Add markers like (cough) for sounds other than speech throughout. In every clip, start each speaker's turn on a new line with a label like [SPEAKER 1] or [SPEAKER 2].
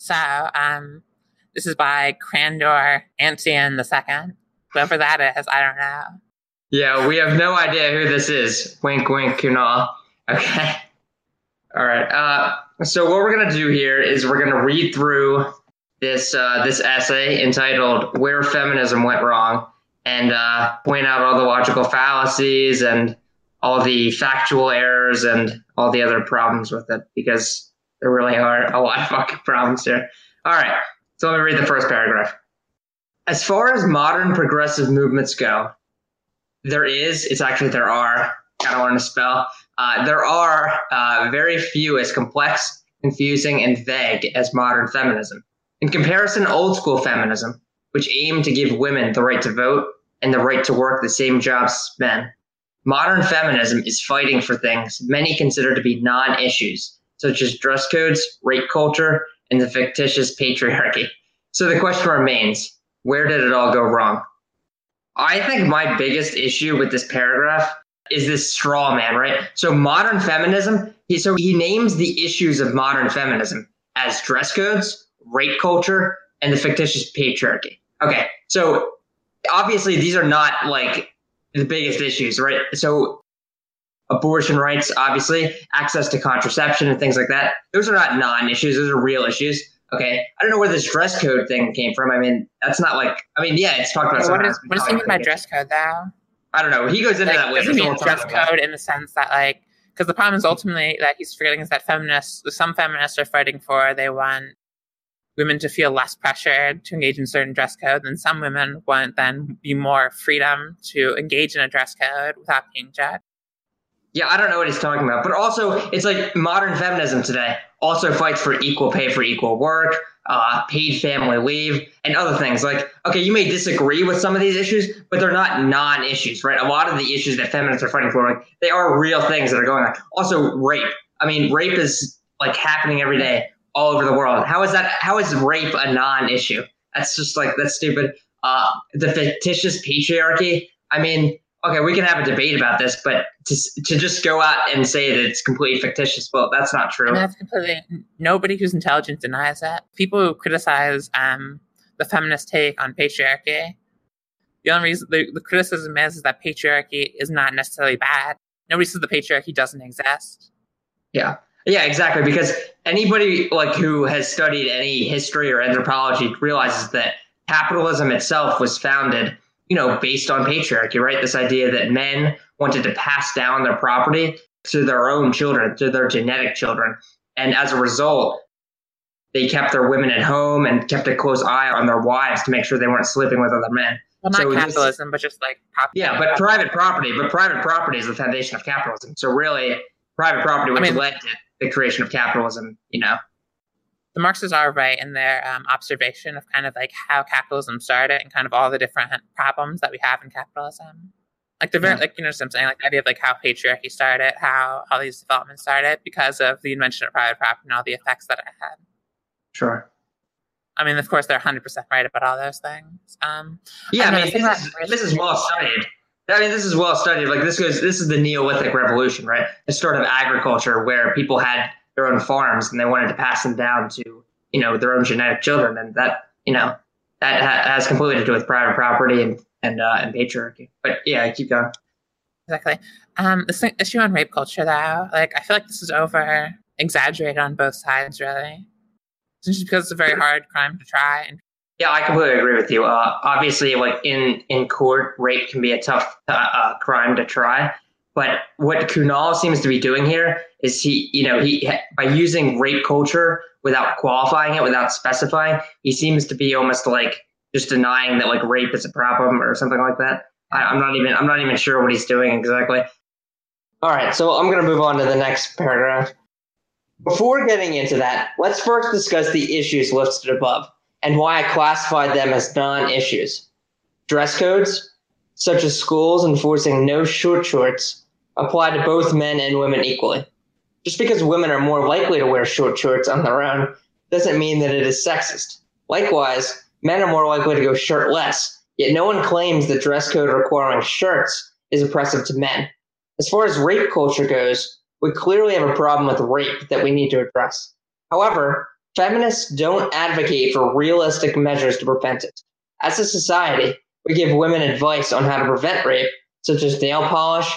[SPEAKER 1] So, um, this is by Crandor Antian the second. Whoever that is, I don't know.
[SPEAKER 2] Yeah, we have no idea who this is. Wink, wink, Kunal. Okay. All right. Uh, so what we're gonna do here is we're gonna read through this uh, this essay entitled "Where Feminism Went Wrong" and uh, point out all the logical fallacies and all the factual errors and all the other problems with it because there really are a lot of fucking problems here. All right. So let me read the first paragraph. As far as modern progressive movements go, there is, it's actually there are, I don't want to spell, uh, there are uh, very few as complex, confusing, and vague as modern feminism. In comparison, old school feminism, which aimed to give women the right to vote and the right to work the same jobs as men, modern feminism is fighting for things many consider to be non issues, such as dress codes, rape culture, and the fictitious patriarchy. So the question remains where did it all go wrong? I think my biggest issue with this paragraph is this straw man, right? So modern feminism, he, so he names the issues of modern feminism as dress codes, rape culture, and the fictitious patriarchy. Okay, so obviously these are not like the biggest issues, right? So abortion rights, obviously, access to contraception and things like that. Those are not non-issues; those are real issues. Okay, I don't know where this dress code thing came from. I mean, that's not like. I mean, yeah, it's talked about.
[SPEAKER 1] what is what does he mean by dress code, though?
[SPEAKER 2] I don't know. He goes into
[SPEAKER 1] like,
[SPEAKER 2] that later.
[SPEAKER 1] Does he mean dress code in the sense that, like, because the problem is ultimately that he's forgetting is that feminists, some feminists are fighting for, they want women to feel less pressured to engage in certain dress codes, and some women want then be more freedom to engage in a dress code without being judged.
[SPEAKER 2] Yeah, I don't know what he's talking about. But also, it's like modern feminism today also fights for equal pay for equal work, uh, paid family leave, and other things. Like, okay, you may disagree with some of these issues, but they're not non-issues, right? A lot of the issues that feminists are fighting for, like, they are real things that are going on. Also, rape. I mean, rape is like happening every day all over the world. How is that? How is rape a non-issue? That's just like that's stupid. Uh, the fictitious patriarchy. I mean, okay, we can have a debate about this, but to, to just go out and say that it's completely fictitious, well, that's not true.
[SPEAKER 1] And that's completely, nobody who's intelligent denies that. People who criticize um, the feminist take on patriarchy, the only reason the, the criticism is, is that patriarchy is not necessarily bad. Nobody says the patriarchy doesn't exist.
[SPEAKER 2] Yeah. Yeah, exactly. Because anybody like who has studied any history or anthropology realizes that capitalism itself was founded you know, based on patriarchy, right? This idea that men wanted to pass down their property to their own children, to their genetic children. And as a result, they kept their women at home and kept a close eye on their wives to make sure they weren't sleeping with other men.
[SPEAKER 1] Well, not so capitalism, this, but just like
[SPEAKER 2] yeah, but private property. But private property is the foundation of capitalism. So really, private property, which I mean, led to the creation of capitalism, you know
[SPEAKER 1] the Marxists are right in their um, observation of kind of like how capitalism started and kind of all the different problems that we have in capitalism. Like the very, yeah. like you know, what I'm saying, like the idea of like how patriarchy started, how all these developments started because of the invention of private property and all the effects that it had.
[SPEAKER 2] Sure.
[SPEAKER 1] I mean, of course, they're 100 percent right about all those things. Um,
[SPEAKER 2] yeah, I, mean, this, is, this is well studied. I mean, this is well studied. Like this goes, this is the Neolithic revolution, right? The start of agriculture, where people had their own farms and they wanted to pass them down to you know their own genetic children, and that you know that ha- has completely to do with private property and and uh, and patriarchy. But yeah, I keep going.
[SPEAKER 1] Exactly. Um, this issue on rape culture, though, like I feel like this is over exaggerated on both sides, really. It's just because it's a very hard crime to try. And
[SPEAKER 2] yeah, I completely agree with you. Uh, obviously, like in in court, rape can be a tough uh, uh crime to try. But what Kunal seems to be doing here is he, you know, he by using rape culture without qualifying it, without specifying, he seems to be almost like just denying that like rape is a problem or something like that. I, am not even I'm not even sure what he's doing exactly. All right, so I'm gonna move on to the next paragraph. Before getting into that, let's first discuss the issues listed above and why I classified them as non-issues. Dress codes, such as schools enforcing no short shorts, apply to both men and women equally. Just because women are more likely to wear short shorts on their own doesn't mean that it is sexist. Likewise, men are more likely to go shirtless, yet no one claims that dress code requiring shirts is oppressive to men. As far as rape culture goes, we clearly have a problem with rape that we need to address. However, feminists don't advocate for realistic measures to prevent it. As a society, we give women advice on how to prevent rape, such as nail polish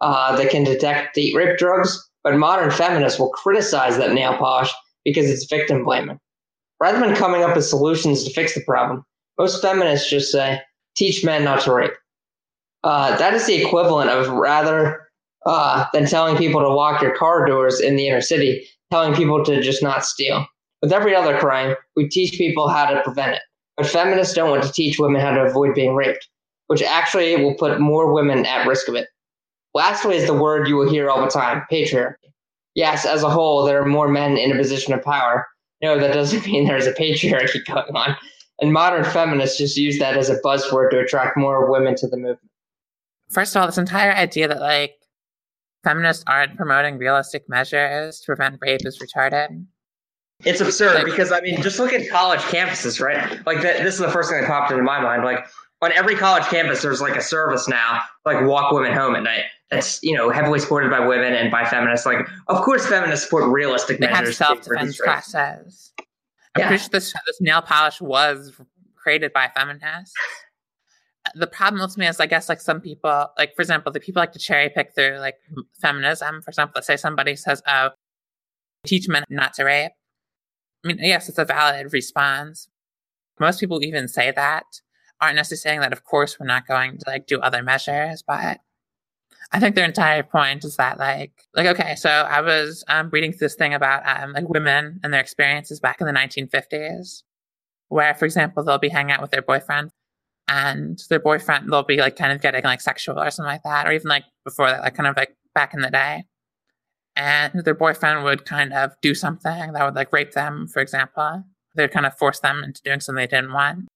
[SPEAKER 2] uh, that can detect date rape drugs, but modern feminists will criticize that nail polish because it's victim blaming. Rather than coming up with solutions to fix the problem, most feminists just say, teach men not to rape. Uh, that is the equivalent of rather uh, than telling people to lock your car doors in the inner city, telling people to just not steal. With every other crime, we teach people how to prevent it. But feminists don't want to teach women how to avoid being raped, which actually will put more women at risk of it. Lastly is the word you will hear all the time patriarchy. Yes, as a whole, there are more men in a position of power. No, that doesn't (laughs) mean there's a patriarchy going on. And modern feminists just use that as a buzzword to attract more women to the movement.
[SPEAKER 1] First of all, this entire idea that like feminists aren't promoting realistic measures to prevent rape is retarded.
[SPEAKER 2] It's absurd like, because I mean, just look at college campuses, right? Like that. This is the first thing that popped into my mind. Like on every college campus, there's like a service now, like walk women home at night. That's you know heavily supported by women and by feminists. Like, of course, feminists support realistic
[SPEAKER 1] they
[SPEAKER 2] measures.
[SPEAKER 1] They have self defense classes. I'm yeah. pretty sure this, this nail polish was created by feminists. The problem with me is, I guess, like some people, like for example, the people like to cherry pick through like feminism. For example, let's say somebody says, "Oh, teach men not to rape." I mean, yes, it's a valid response. Most people even say that aren't necessarily saying that, of course, we're not going to like do other measures, but I think their entire point is that like, like, okay, so I was um, reading this thing about um, like women and their experiences back in the 1950s, where, for example, they'll be hanging out with their boyfriend and their boyfriend, they'll be like kind of getting like sexual or something like that, or even like before that, like kind of like back in the day and their boyfriend would kind of do something that would like rape them, for example. They'd kind of force them into doing something they didn't want.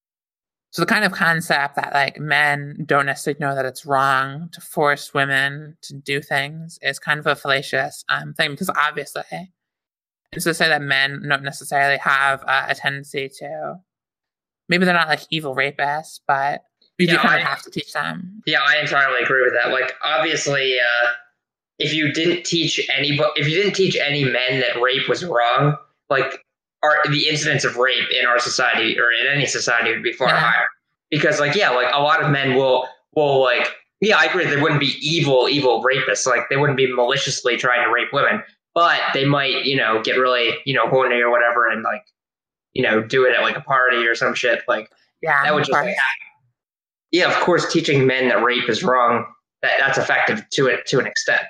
[SPEAKER 1] So the kind of concept that like men don't necessarily know that it's wrong to force women to do things is kind of a fallacious um, thing because obviously it's to say that men don't necessarily have uh, a tendency to maybe they're not like evil rapists, but you yeah, do kind I, of have to teach them.
[SPEAKER 2] Yeah, I entirely agree with that. Like obviously, uh, if you didn't teach any if you didn't teach any men that rape was wrong, like our the incidence of rape in our society or in any society would be far yeah. higher. Because like yeah, like a lot of men will will like yeah, I agree they wouldn't be evil, evil rapists. Like they wouldn't be maliciously trying to rape women, but they might, you know, get really, you know, horny or whatever and like, you know, do it at like a party or some shit. Like
[SPEAKER 1] yeah,
[SPEAKER 2] that would just like, Yeah, of course teaching men that rape is wrong, that, that's effective to it to an extent.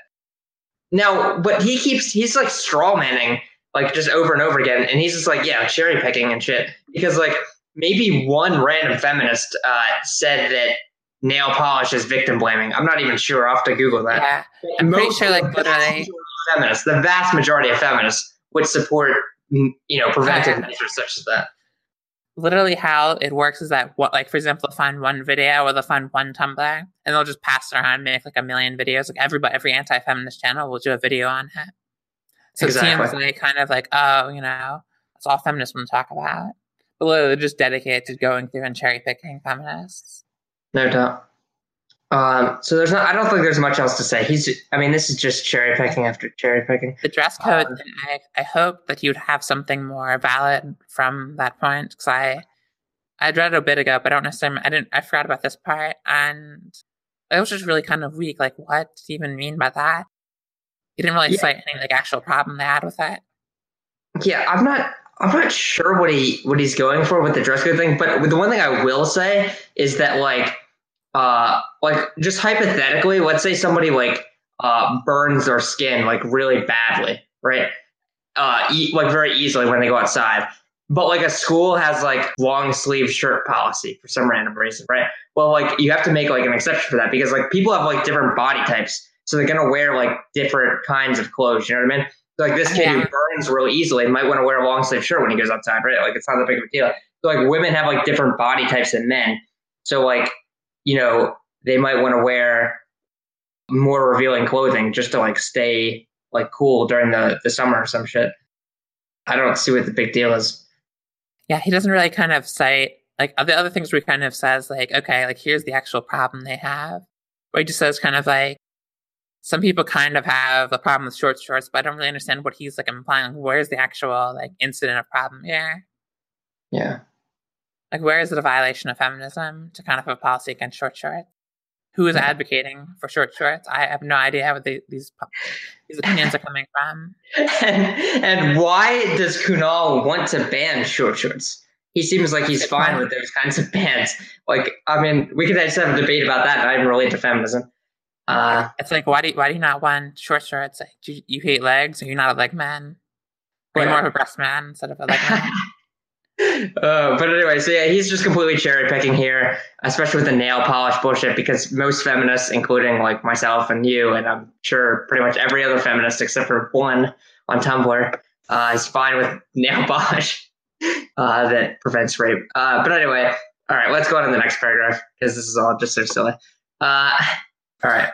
[SPEAKER 2] Now, but he keeps he's like straw manning like just over and over again, and he's just like yeah, cherry picking and shit. Because like maybe one random feminist uh, said that nail polish is victim blaming. I'm not even sure. I'll have to Google that.
[SPEAKER 1] Yeah, I'm Most pretty sure like literally
[SPEAKER 2] feminists, the vast majority of feminists would support you know preventive (laughs) measures such as that.
[SPEAKER 1] Literally how it works is that what like for example they'll find one video or they'll find one tumblr and they'll just pass it around and make like a million videos. Like everybody every anti-feminist channel will do a video on it so exactly. it seems like kind of like oh you know that's all feminists want to talk about but literally they're just dedicated to going through and cherry picking feminists
[SPEAKER 2] no doubt um, so there's not. I don't think there's much else to say. He's. I mean, this is just cherry picking after cherry picking.
[SPEAKER 1] The dress code. Um, I, I hope that you'd have something more valid from that point because I, I read it a bit ago, but I don't necessarily. I didn't. I forgot about this part, and it was just really kind of weak. Like, what do you even mean by that? He didn't really yeah. cite any like actual problem they had with that.
[SPEAKER 2] Yeah, I'm not. I'm not sure what he what he's going for with the dress code thing, but the one thing I will say is that like uh, like just hypothetically, let's say somebody like uh, burns their skin like really badly, right? Uh, eat like very easily when they go outside. But like a school has like long sleeve shirt policy for some random reason, right? Well, like you have to make like an exception for that because like people have like different body types, so they're gonna wear like different kinds of clothes. You know what I mean? So, like this kid yeah. who burns real easily might want to wear a long sleeve shirt when he goes outside, right? Like it's not that big of a deal. So like women have like different body types than men. So like you know, they might want to wear more revealing clothing just to like stay like cool during the, the summer or some shit. I don't see what the big deal is.
[SPEAKER 1] Yeah, he doesn't really kind of cite like the other things where he kind of says like, okay, like here's the actual problem they have. Where he just says kind of like some people kind of have a problem with short shorts, but I don't really understand what he's like implying. Where's the actual like incident of problem here?
[SPEAKER 2] Yeah.
[SPEAKER 1] Like, where is it a violation of feminism to kind of have a policy against short shorts? Who is yeah. advocating for short shorts? I have no idea where the, these these opinions are coming from.
[SPEAKER 2] And, (laughs) and why does Kunal want to ban short shorts? He seems like he's fine with those kinds of bans. Like, I mean, we could just have a debate about that. I even relate to feminism.
[SPEAKER 1] Uh, it's like, why do you, why do you not want short shorts? Like, you, you hate legs? Are you not a leg man? Are you more of a breast man instead of a leg man? (laughs)
[SPEAKER 2] uh, but anyway, so yeah, he's just completely cherry picking here, especially with the nail polish bullshit, because most feminists, including like myself and you, and I'm sure pretty much every other feminist except for one on Tumblr, uh, is fine with (laughs) nail polish uh, that prevents rape. Uh, but anyway, all right, let's go on to the next paragraph because this is all just so silly. All right.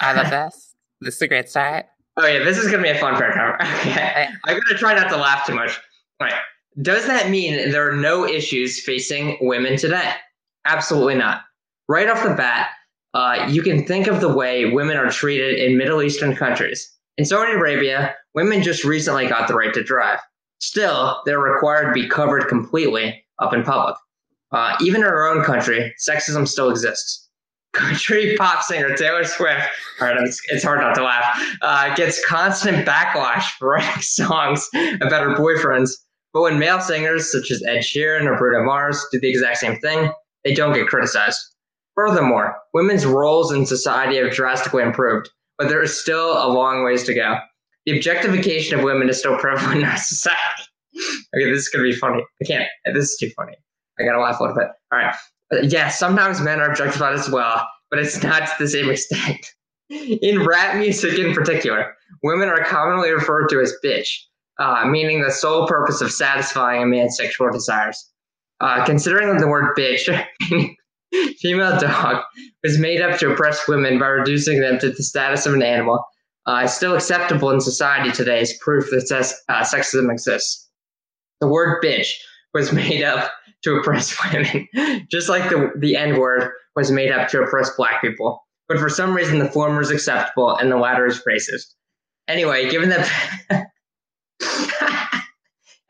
[SPEAKER 1] I love this. This is a great start.
[SPEAKER 2] Oh yeah, this is gonna be a fun paragraph. (laughs) Okay. I'm gonna try not to laugh too much. All right. Does that mean there are no issues facing women today? Absolutely not. Right off the bat, uh, you can think of the way women are treated in Middle Eastern countries. In Saudi Arabia, women just recently got the right to drive. Still, they're required to be covered completely up in public. Uh, even in our own country, sexism still exists. Country pop singer Taylor Swift, all right, it's, it's hard not to laugh, uh, gets constant backlash for writing (laughs) songs about her boyfriends but when male singers such as Ed Sheeran or Bruno Mars do the exact same thing, they don't get criticized. Furthermore, women's roles in society have drastically improved, but there is still a long ways to go. The objectification of women is still (laughs) prevalent in our society. okay, this is going to be funny. I can't. This is too funny. I got to laugh a little bit. All right. Yes, yeah, sometimes men are objectified as well, but it's not to the same extent. In rap music in particular, women are commonly referred to as bitch, uh, meaning the sole purpose of satisfying a man's sexual desires. Uh, considering that the word bitch, (laughs) female dog, was made up to oppress women by reducing them to the status of an animal, uh, is still acceptable in society today as proof that ses- uh, sexism exists. The word bitch was made up to oppress (laughs) women, just like the, the N word was made up to oppress black people. But for some reason, the former is acceptable and the latter is racist. Anyway, given that (laughs)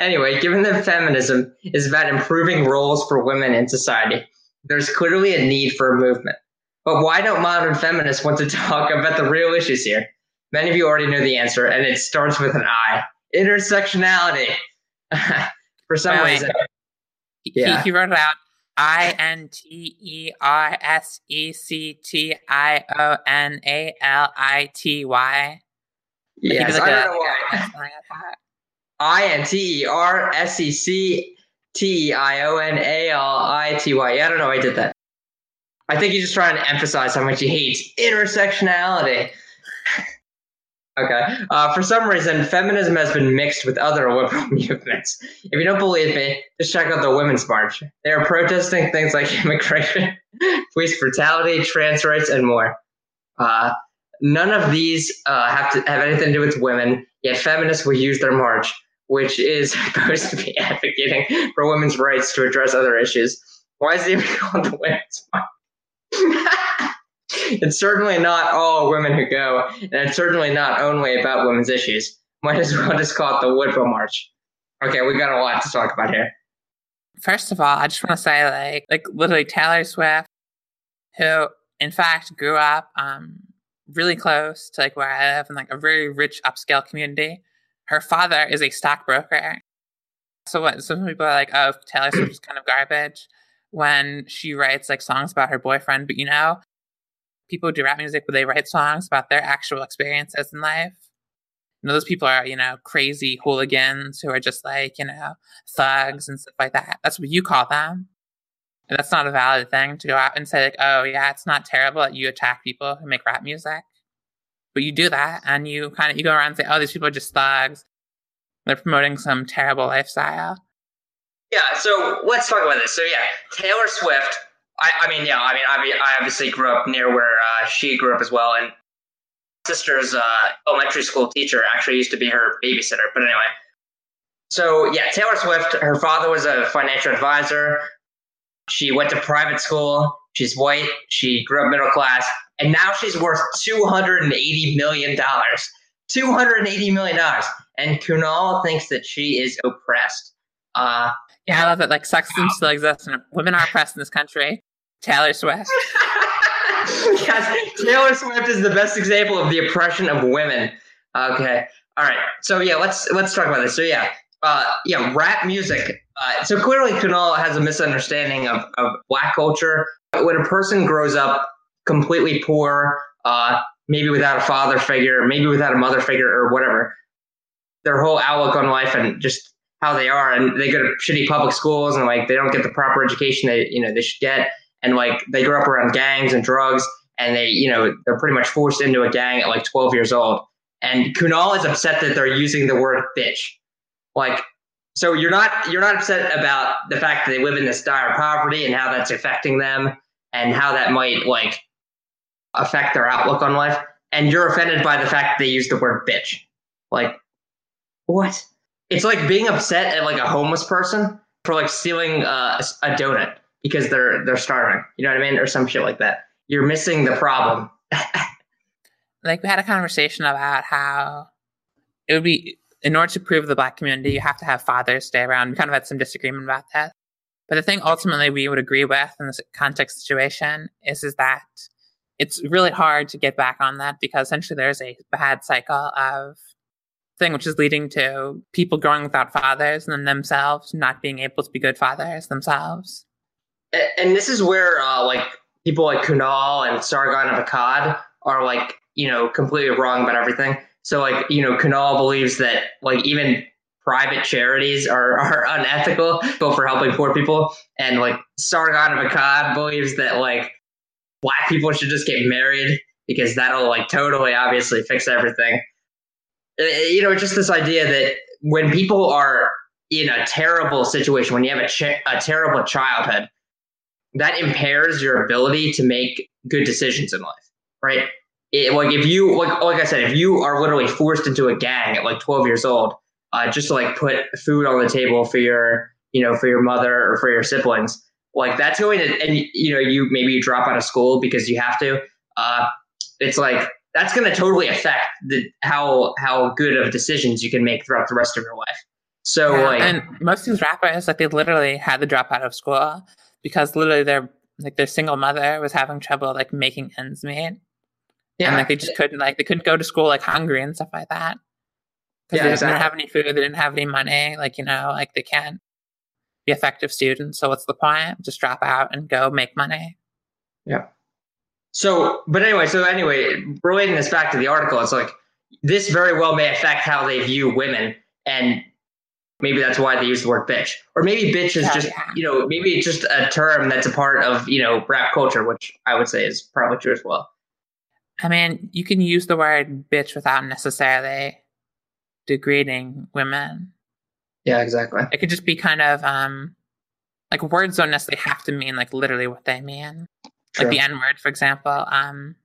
[SPEAKER 2] anyway, given that feminism is about improving roles for women in society, there's clearly a need for a movement. But why don't modern feminists want to (laughs) talk about the real issues here? Many of you already know the answer, and it starts with an I intersectionality. for some wait, reason.
[SPEAKER 1] He, yeah. he wrote it out I N T E R S E C T I O N A L I T Y.
[SPEAKER 2] Yes, I don't know why. (laughs) I N T E R S E C T E I O N A L I T Y. Yeah, I don't know. I did that. I think he's just trying to emphasize how much he hates intersectionality. (laughs) okay. Uh, for some reason, feminism has been mixed with other (laughs) liberal movements. If you don't believe me, just check out the Women's March. They are protesting things like (laughs) immigration, police brutality, trans rights, and more. Uh, none of these uh, have to have anything to do with women. Yet feminists will use their march which is (laughs) supposed to be advocating for women's rights to address other issues. Why is it even called the Women's March? (laughs) it's certainly not all women who go, and it's certainly not only about women's issues. Might as well just call it the Woodville March. Okay, we got a lot to talk about here.
[SPEAKER 1] First of all, I just want to say, like, like literally Taylor Swift, who in fact grew up um, really close to like where I live in like a very rich upscale community her father is a stockbroker. So what? Some people are like, "Oh, Taylor Swift is kind of garbage," when she writes like songs about her boyfriend. But you know, people do rap music, but they write songs about their actual experiences in life. You know, those people are you know crazy hooligans who are just like you know thugs and stuff like that. That's what you call them. And that's not a valid thing to go out and say like, "Oh yeah, it's not terrible that you attack people who make rap music." But you do that and you kind of you go around and say, "Oh, these people are just thugs. They're promoting some terrible lifestyle."
[SPEAKER 2] Yeah. So let's talk about this. So yeah, Taylor Swift. I, I mean, yeah. I mean, I, I obviously grew up near where uh, she grew up as well, and my sister's uh, elementary school teacher actually used to be her babysitter. But anyway, so yeah, Taylor Swift. Her father was a financial advisor. She went to private school She's white. She grew up middle class, and now she's worth two hundred and eighty million dollars. Two hundred and eighty million dollars, and Kunal thinks that she is oppressed. Uh,
[SPEAKER 1] yeah, I love it. Like sexism still exists, and women are oppressed in this country. Taylor Swift. (laughs)
[SPEAKER 2] yes, Taylor Swift is the best example of the oppression of women. Okay, all right. So yeah, let's let's talk about this. So yeah, uh, yeah, rap music. Uh, so clearly, Kunal has a misunderstanding of, of black culture. When a person grows up completely poor, uh, maybe without a father figure, maybe without a mother figure, or whatever, their whole outlook on life and just how they are, and they go to shitty public schools, and like they don't get the proper education they you know they should get, and like they grow up around gangs and drugs, and they you know they're pretty much forced into a gang at like 12 years old. And Kunal is upset that they're using the word bitch like, so you're not you're not upset about the fact that they live in this dire poverty and how that's affecting them and how that might like affect their outlook on life. And you're offended by the fact that they use the word bitch. Like, what? It's like being upset at like a homeless person for like stealing uh, a donut because they're they're starving. You know what I mean, or some shit like that. You're missing the problem. (laughs)
[SPEAKER 1] like we had a conversation about how it would be in order to prove the black community, you have to have fathers stay around. We kind of had some disagreement about that. But the thing ultimately we would agree with in this context situation is, is that it's really hard to get back on that because essentially there's a bad cycle of thing which is leading to people growing without fathers and then themselves not being able to be good fathers themselves.
[SPEAKER 2] And this is where uh, like people like Kunal and Sargon of Akkad are like, you know, completely wrong about everything so like, you know, Kunal believes that like even private charities are, (laughs) are unethical for helping poor people. And like Sargon of Akkad believes that like black people should just get married because that'll like totally obviously fix everything. Uh, you know, just this idea that when people are in a terrible situation, when you have a, ch- a terrible childhood, that impairs your ability to make good decisions in life, right? it, like if you like like I said, if you are literally forced into a gang at like 12 years old, uh, just to like put food on the table for your you know for your mother or for your siblings, like that's going to and you know you maybe you drop out of school because you have to. Uh, it's like that's going to totally affect the how how good of decisions you can make throughout the rest of your life. So yeah, like,
[SPEAKER 1] and most of these rappers, like they literally had to drop out of school because literally their like their single mother was having trouble like making ends meet. Yeah. And like they just couldn't like they couldn't go to school like hungry and stuff like that. Yeah, they exactly. didn't have any food, they didn't have any money, like, you know, like they can't be effective students. So what's the point? Just drop out and go make money.
[SPEAKER 2] Yeah. So but anyway, so anyway, relating this back to the article, it's like this very well may affect how they view women and maybe that's why they use the word bitch or maybe bitch is yeah, just yeah. you know maybe it's just a term that's a part of you know rap culture which i would say is probably true as well
[SPEAKER 1] I mean, you can use the word bitch without necessarily degrading women.
[SPEAKER 2] Yeah, exactly.
[SPEAKER 1] It could just be kind of um like words don't necessarily have to mean like literally what they mean. True. Like the N word, for example. Um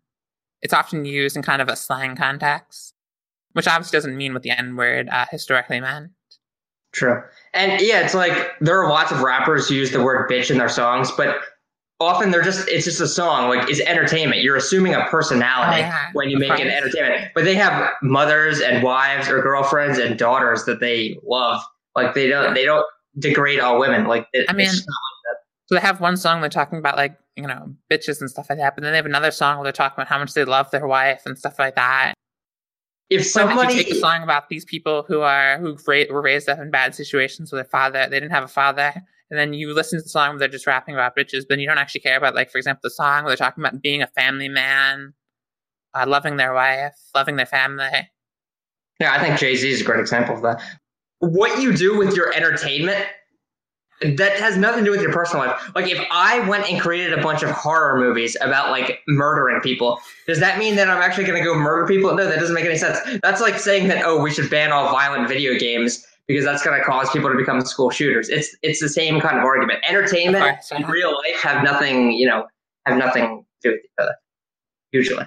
[SPEAKER 1] it's often used in kind of a slang context, which obviously doesn't mean what the N word uh, historically meant.
[SPEAKER 2] True. And yeah, it's like there are lots of rappers who use the word bitch in their songs, but often they're just it's just a song like it's entertainment. You're assuming a personality oh, yeah. when you make an entertainment. But they have mothers and wives or girlfriends and daughters that they love. Like they don't they don't degrade all women. Like it,
[SPEAKER 1] i mean like so they have one song they're talking about like you know bitches and stuff like that but then they have another song where they're talking about how much they love their wife and stuff like that
[SPEAKER 2] if somebody
[SPEAKER 1] take a song about these people who are who were raised up in bad situations with their father they didn't have a father and then you listen to the song where they're just rapping about bitches, but you don't actually care about, like, for example, the song where they're talking about being a family man, uh, loving their wife, loving their family.
[SPEAKER 2] Yeah, I think Jay Z is a great example of that. What you do with your entertainment, that has nothing to do with your personal life. Like, if I went and created a bunch of horror movies about like murdering people, does that mean that I'm actually going to go murder people? No, that doesn't make any sense. That's like saying that, oh, we should ban all violent video games because that's going to cause people to become school shooters. It's it's the same kind of argument. Entertainment right. and real life have nothing, you know, have nothing to do with each other. Usually.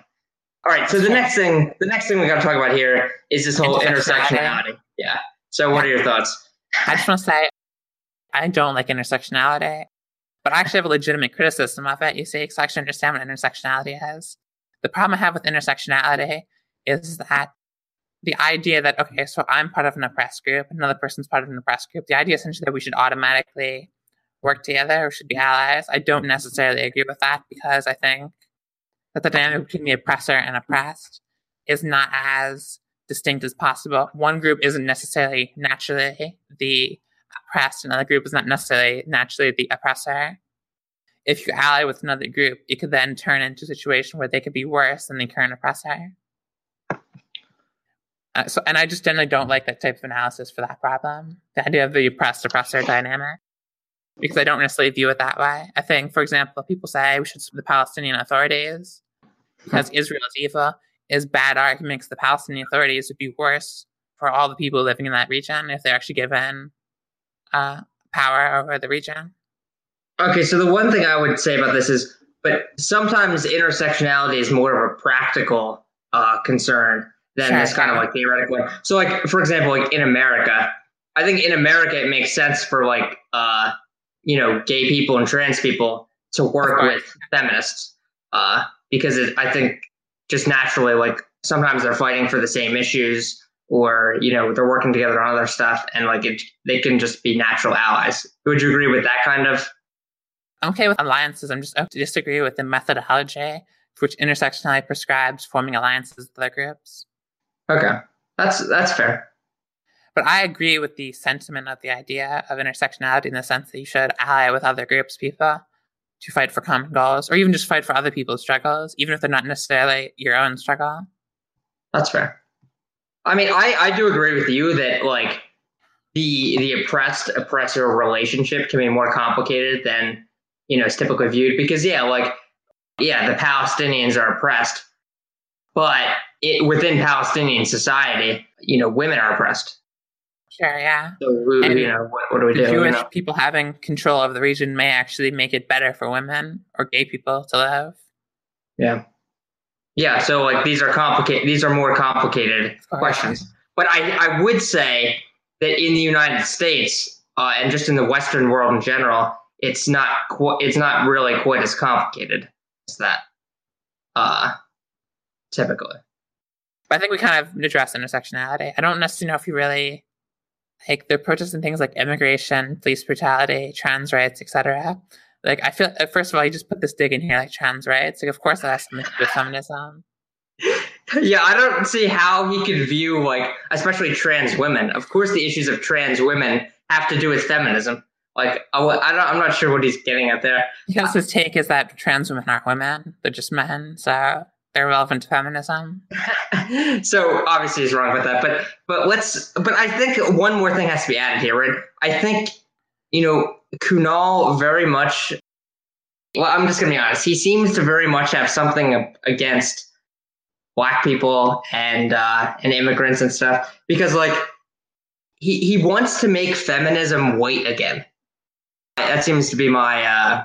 [SPEAKER 2] All right. So the next thing, the next thing we got to talk about here is this whole intersectionality. Yeah. So what are your thoughts?
[SPEAKER 1] I just want to say, I don't like intersectionality. But I actually have a legitimate criticism of it. You see, because I actually understand what intersectionality is. The problem I have with intersectionality is that the idea that, okay, so I'm part of an oppressed group, another person's part of an oppressed group, the idea essentially that we should automatically work together or should be allies, I don't necessarily agree with that because I think that the dynamic between the oppressor and oppressed is not as distinct as possible. One group isn't necessarily naturally the oppressed, another group is not necessarily naturally the oppressor. If you ally with another group, it could then turn into a situation where they could be worse than the current oppressor. Uh, so, and I just generally don't like that type of analysis for that problem. The idea of the oppressed oppressor dynamic, because I don't necessarily view it that way. I think, for example, people say we should support the Palestinian authorities because Israel is evil is bad arguments. The Palestinian authorities would be worse for all the people living in that region if they're actually given uh, power over the region.
[SPEAKER 2] Okay, so the one thing I would say about this is, but sometimes intersectionality is more of a practical uh, concern than sure, this kind of like theoretical one. So, like for example, like in America, I think in America it makes sense for like uh, you know gay people and trans people to work with feminists uh, because it, I think just naturally, like sometimes they're fighting for the same issues or, you know, they're working together on other stuff and like it, they can just be natural allies. Would you agree with that kind of?
[SPEAKER 1] I'm okay with alliances. I'm just to disagree with the methodology for which intersectionality prescribes forming alliances with other groups.
[SPEAKER 2] Okay. That's that's fair.
[SPEAKER 1] But I agree with the sentiment of the idea of intersectionality in the sense that you should ally with other groups, people to fight for common goals or even just fight for other people's struggles, even if they're not necessarily your own struggle.
[SPEAKER 2] That's fair. I mean, I, I do agree with you that like the the oppressed oppressor relationship can be more complicated than you know is typically viewed because yeah, like yeah, the Palestinians are oppressed, but it, within Palestinian society, you know, women are oppressed.
[SPEAKER 1] Sure, yeah.
[SPEAKER 2] So, and you know, what, what do we
[SPEAKER 1] the
[SPEAKER 2] do?
[SPEAKER 1] Jewish
[SPEAKER 2] you know?
[SPEAKER 1] people having control of the region may actually make it better for women or gay people to live.
[SPEAKER 2] Yeah. Yeah, so like these are complicated these are more complicated questions. But I, I would say that in the United States uh, and just in the Western world in general, it's not qu- it's not really quite as complicated as that. Uh, typically.
[SPEAKER 1] I think we kind of address intersectionality. I don't necessarily know if you really like they're protesting things like immigration, police brutality, trans rights, etc. Like I feel, uh, first of all, you just put this dig in here, like trans rights. Like, of course, that has something (laughs) to do with feminism.
[SPEAKER 2] Yeah, I don't see how he could view like, especially trans women. Of course, the issues of trans women have to do with feminism. Like, I, I don't, I'm not sure what he's getting at there.
[SPEAKER 1] Because his take is that trans women aren't women; they're just men. So they're relevant to feminism. (laughs)
[SPEAKER 2] so obviously he's wrong about that, but but let's. But I think one more thing has to be added here, right? I think you know Kunal very much. Well, I'm just gonna be honest. He seems to very much have something against black people and uh, and immigrants and stuff because like he he wants to make feminism white again. That seems to be my uh,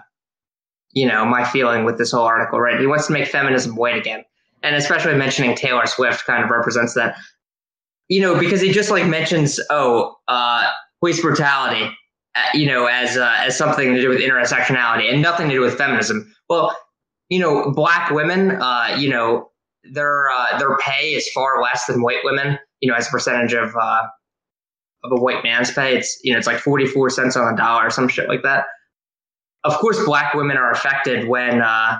[SPEAKER 2] you know, my feeling with this whole article, right? He wants to make feminism white again. And especially mentioning Taylor Swift kind of represents that. You know, because he just like mentions, oh, uh, police brutality, you know, as uh, as something to do with intersectionality and nothing to do with feminism. Well, you know, black women, uh, you know, their uh, their pay is far less than white women. You know, as a percentage of uh, of a white man's pay, it's you know, it's like forty four cents on the dollar or some shit like that of course, black women are affected when, uh,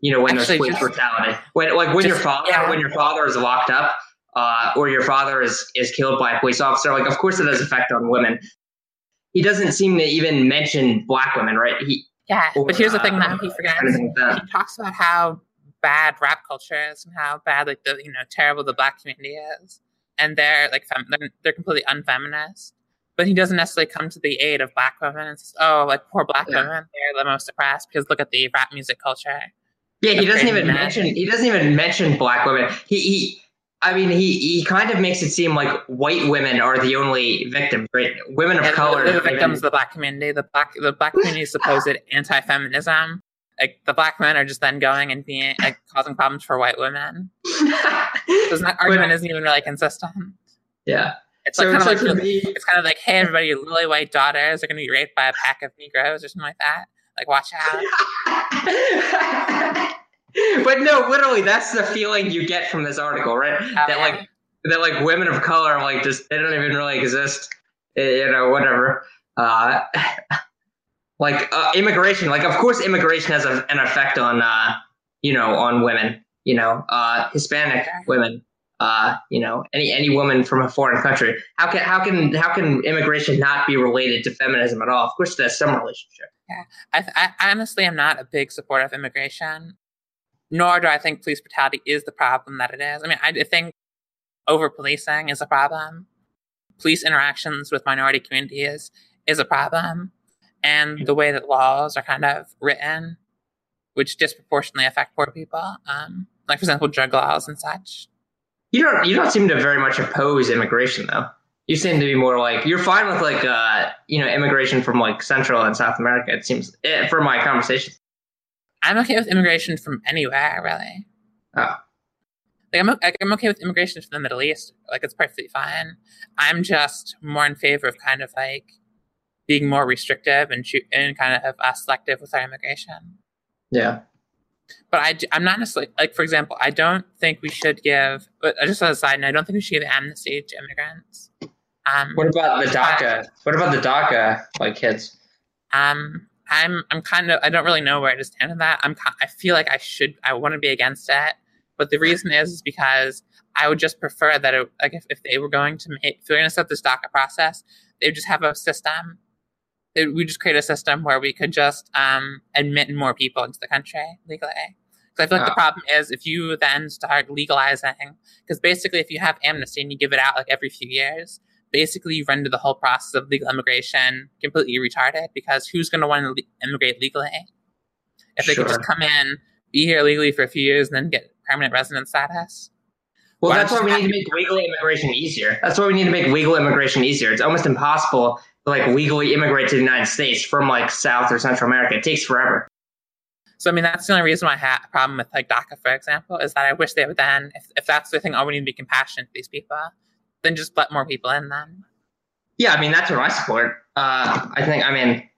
[SPEAKER 2] you know, when Actually, there's police brutality. When, like, when just, your father, yeah. when your father is locked up, uh, or your father is is killed by a police officer, like, of course, it has effect on women. He doesn't seem to even mention black women, right? He,
[SPEAKER 1] yeah, or, but here's the thing uh, that he forgets. Like he talks about how bad rap culture is and how bad, like, the you know, terrible the black community is, and they're like, fem- they're, they're completely unfeminist but he doesn't necessarily come to the aid of black women. It's oh, like poor black yeah. women, they're the most oppressed because look at the rap music culture.
[SPEAKER 2] Yeah, he doesn't even men. mention he doesn't even mention black women. He, he I mean, he he kind of makes it seem like white women are the only victims, right? Women of color,
[SPEAKER 1] the, the victims of the black community. The black the black community supposed (laughs) anti-feminism. Like the black men are just then going and being like causing problems for white women. (laughs) so that argument but, isn't even really consistent.
[SPEAKER 2] Yeah,
[SPEAKER 1] It's
[SPEAKER 2] So-
[SPEAKER 1] like kind of
[SPEAKER 2] so
[SPEAKER 1] like
[SPEAKER 2] me-
[SPEAKER 1] it's kind of like, hey, everybody, your lily white daughters are going to be raped by a pack of Negroes or something like that. Like, watch out. (laughs) (laughs)
[SPEAKER 2] but no, literally, that's the feeling you get from this article, right?
[SPEAKER 1] Oh,
[SPEAKER 2] that like that like women of color like just they don't even really exist, you know, whatever. Uh, (laughs) like uh, immigration, like of course, immigration has a, an effect on uh, you know on women, you know, uh, Hispanic women. Uh, you know, any any woman from a foreign country. How can how can how can immigration not be related to feminism at all? Of course, there's some relationship.
[SPEAKER 1] I, th- I honestly am not a big supporter of immigration, nor do I think police brutality is the problem that it is. I mean, I think over policing is a problem. Police interactions with minority communities is a problem. And the way that laws are kind of written, which disproportionately affect poor people, um, like, for example, drug laws and such.
[SPEAKER 2] You don't you don't seem to very much oppose immigration though. You seem to be more like you're fine with like uh you know immigration from like Central and South America. It seems eh, for my conversations.
[SPEAKER 1] I'm okay with immigration from anywhere, really.
[SPEAKER 2] Oh.
[SPEAKER 1] Like I'm, like, I'm okay with immigration from the Middle East. Like it's perfectly fine. I'm just more in favor of kind of like being more restrictive and and kind of uh, selective with our immigration.
[SPEAKER 2] Yeah.
[SPEAKER 1] But I, am not necessarily like, for example, I don't think we should give. But just as a side note, I don't think we should give amnesty to immigrants. Um,
[SPEAKER 2] What about the DACA? What about the DACA like kids?
[SPEAKER 1] Um, I'm I'm kind of I don't really know where to stand on that. I'm I feel like I should I want to be against it, but the reason is, is because I would just prefer that it, like if, if they were going to make if they're going to set this DACA process, they would just have a system. They, we just create a system where we could just um, admit more people into the country legally. Because I feel like the
[SPEAKER 2] Oh.
[SPEAKER 1] problem is if you then start legalizing, because basically if you have amnesty and you give it out like every few years, basically you render the whole process of legal immigration completely retarded because who's going to want to le- immigrate legally if they could just come in be here legally for a few years and then get permanent resident status
[SPEAKER 2] Well,
[SPEAKER 1] Why
[SPEAKER 2] that's why we need to make legal immigration easier. That's why we need to make legal immigration easier. It's almost impossible to like legally immigrate to the United States from like South or Central America. It takes forever.
[SPEAKER 1] so i mean that's the only reason why i have a problem with like daca for example is that i wish they would then if, if that's the thing oh we need to be compassionate to these people then just let more people in then
[SPEAKER 2] Yeah, I mean that's what I support. Uh, I think I mean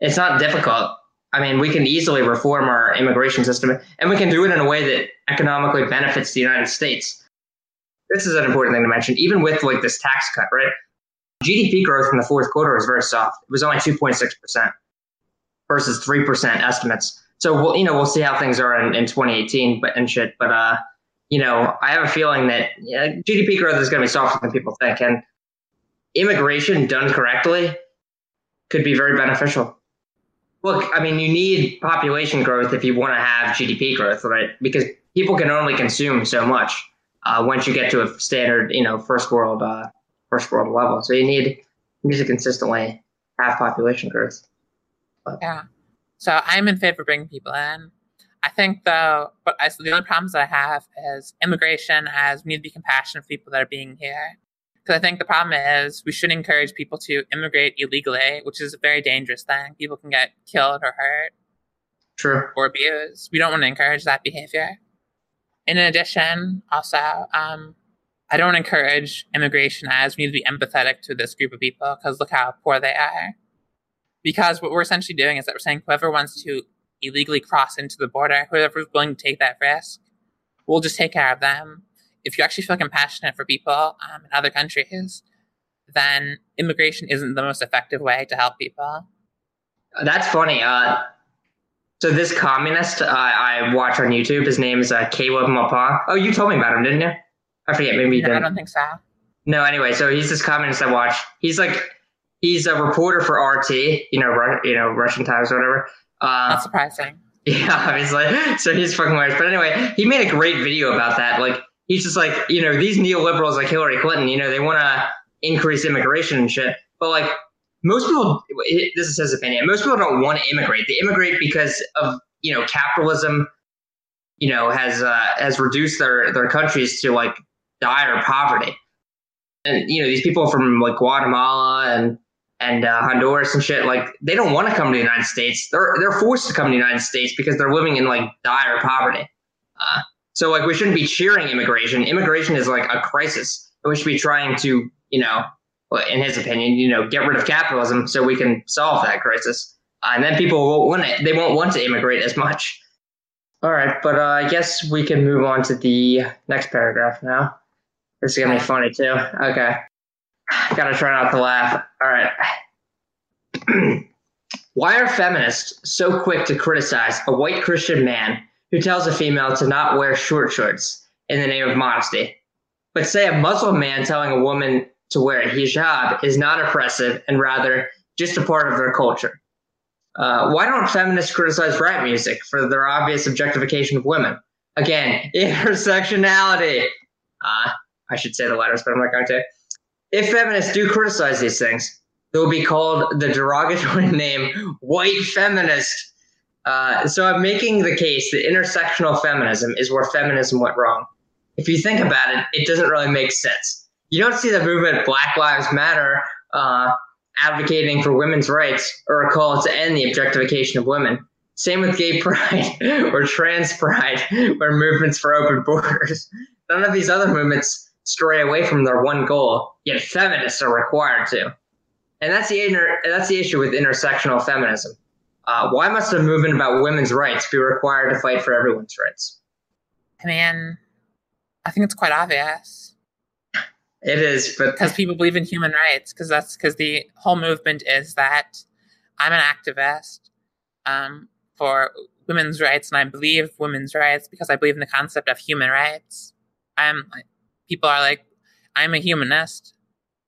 [SPEAKER 2] it's not difficult. I mean we can easily reform our immigration system, and we can do it in a way that economically benefits the United States. This is an important thing to mention, even with like this tax cut, right? GDP growth in the fourth quarter was very soft. It was only two point six percent versus three percent estimates. So we'll you know we'll see how things are in, in 2018, but and shit. But uh, you know I have a feeling that GDP growth is going to be softer than people think, and immigration done correctly could be very beneficial. Look, I mean, you need population growth if you want to have GDP growth, right? Because people can only consume so much uh, once you get to a standard, you know, first world, uh, first world level. So you need, you need to consistently have population growth.
[SPEAKER 1] Yeah. So I'm in favor of bringing people in. I think though, but I, the only problems I have is immigration as we need to be compassionate for people that are being here. Because I think the problem is we should encourage people to immigrate illegally, which is a very dangerous thing. People can get killed or hurt
[SPEAKER 2] True.
[SPEAKER 1] or abused. We don't want to encourage that behavior. In addition, also, um, I don't encourage immigration as we need to be empathetic to this group of people because look how poor they are. Because what we're essentially doing is that we're saying whoever wants to illegally cross into the border, whoever's willing to take that risk, we'll just take care of them. If you actually feel compassionate for people um, in other countries, then immigration isn't the most effective way to help people.
[SPEAKER 2] That's funny. Uh, so this communist uh, I watch on YouTube, his name is uh, Caleb Maupin. Oh, you told me about him, didn't you? I forget. Maybe you
[SPEAKER 1] No, I
[SPEAKER 2] didn't.
[SPEAKER 1] don't think so.
[SPEAKER 2] No, anyway, so he's this communist I watch. He's like, he's a reporter for RT, you know, Ru- you know, Russian Times or whatever. Uh,
[SPEAKER 1] Not surprising. (laughs)
[SPEAKER 2] yeah, obviously. So he's fucking weird. But anyway, he made a great video about that. Like, he's just like, you know, these neoliberals like Hillary Clinton, you know, they want to increase immigration and shit. But like, most people, this is his opinion. Most people don't want to immigrate. They immigrate because of you know capitalism. You know, has uh, has reduced their their countries to like dire poverty and you know these people from like Guatemala and and uh, Honduras and shit, like they don't want to come to the United States. They're they're forced to come to the United States because they're living in like dire poverty. Uh, so like we shouldn't be cheering immigration. Immigration is like a crisis, and we should be trying to you know, in his opinion, you know, get rid of capitalism so we can solve that crisis. Uh, and then people won't want it. They won't want to immigrate as much. All right, but uh, I guess we can move on to the next paragraph now. This is gonna be funny too. Okay, gotta try not to laugh. All right. (clears throat) Why are feminists so quick to criticize a white Christian man who tells a female to not wear short shorts in the name of modesty? But say a Muslim man telling a woman to wear a hijab is not oppressive and rather just a part of their culture. Uh, why don't feminists criticize rap music for their obvious objectification of women? Again, (laughs) intersectionality. Uh, I should say the letters, but I'm not going to. If feminists do criticize these things, they will be called the derogatory (laughs) name white feminist. Uh, so I'm making the case that intersectional feminism is where feminism went wrong. If you think about it, it doesn't really make sense. You don't see the movement Black Lives Matter uh, advocating for women's rights or a call to end the objectification of women. Same with gay (laughs) pride or trans pride or movements for open borders. None of these other movements stray away from their one goal, yet feminists are required to. And that's the inter- that's the issue with intersectional feminism. Uh, why must a movement about women's rights be required to fight for everyone's rights?
[SPEAKER 1] I mean, I think it's quite obvious.
[SPEAKER 2] It is, but
[SPEAKER 1] because people believe in human rights, because that's because the whole movement is that I'm an activist um, for women's rights, and I believe women's rights because I believe in the concept of human rights. I'm people are like, I'm a humanist,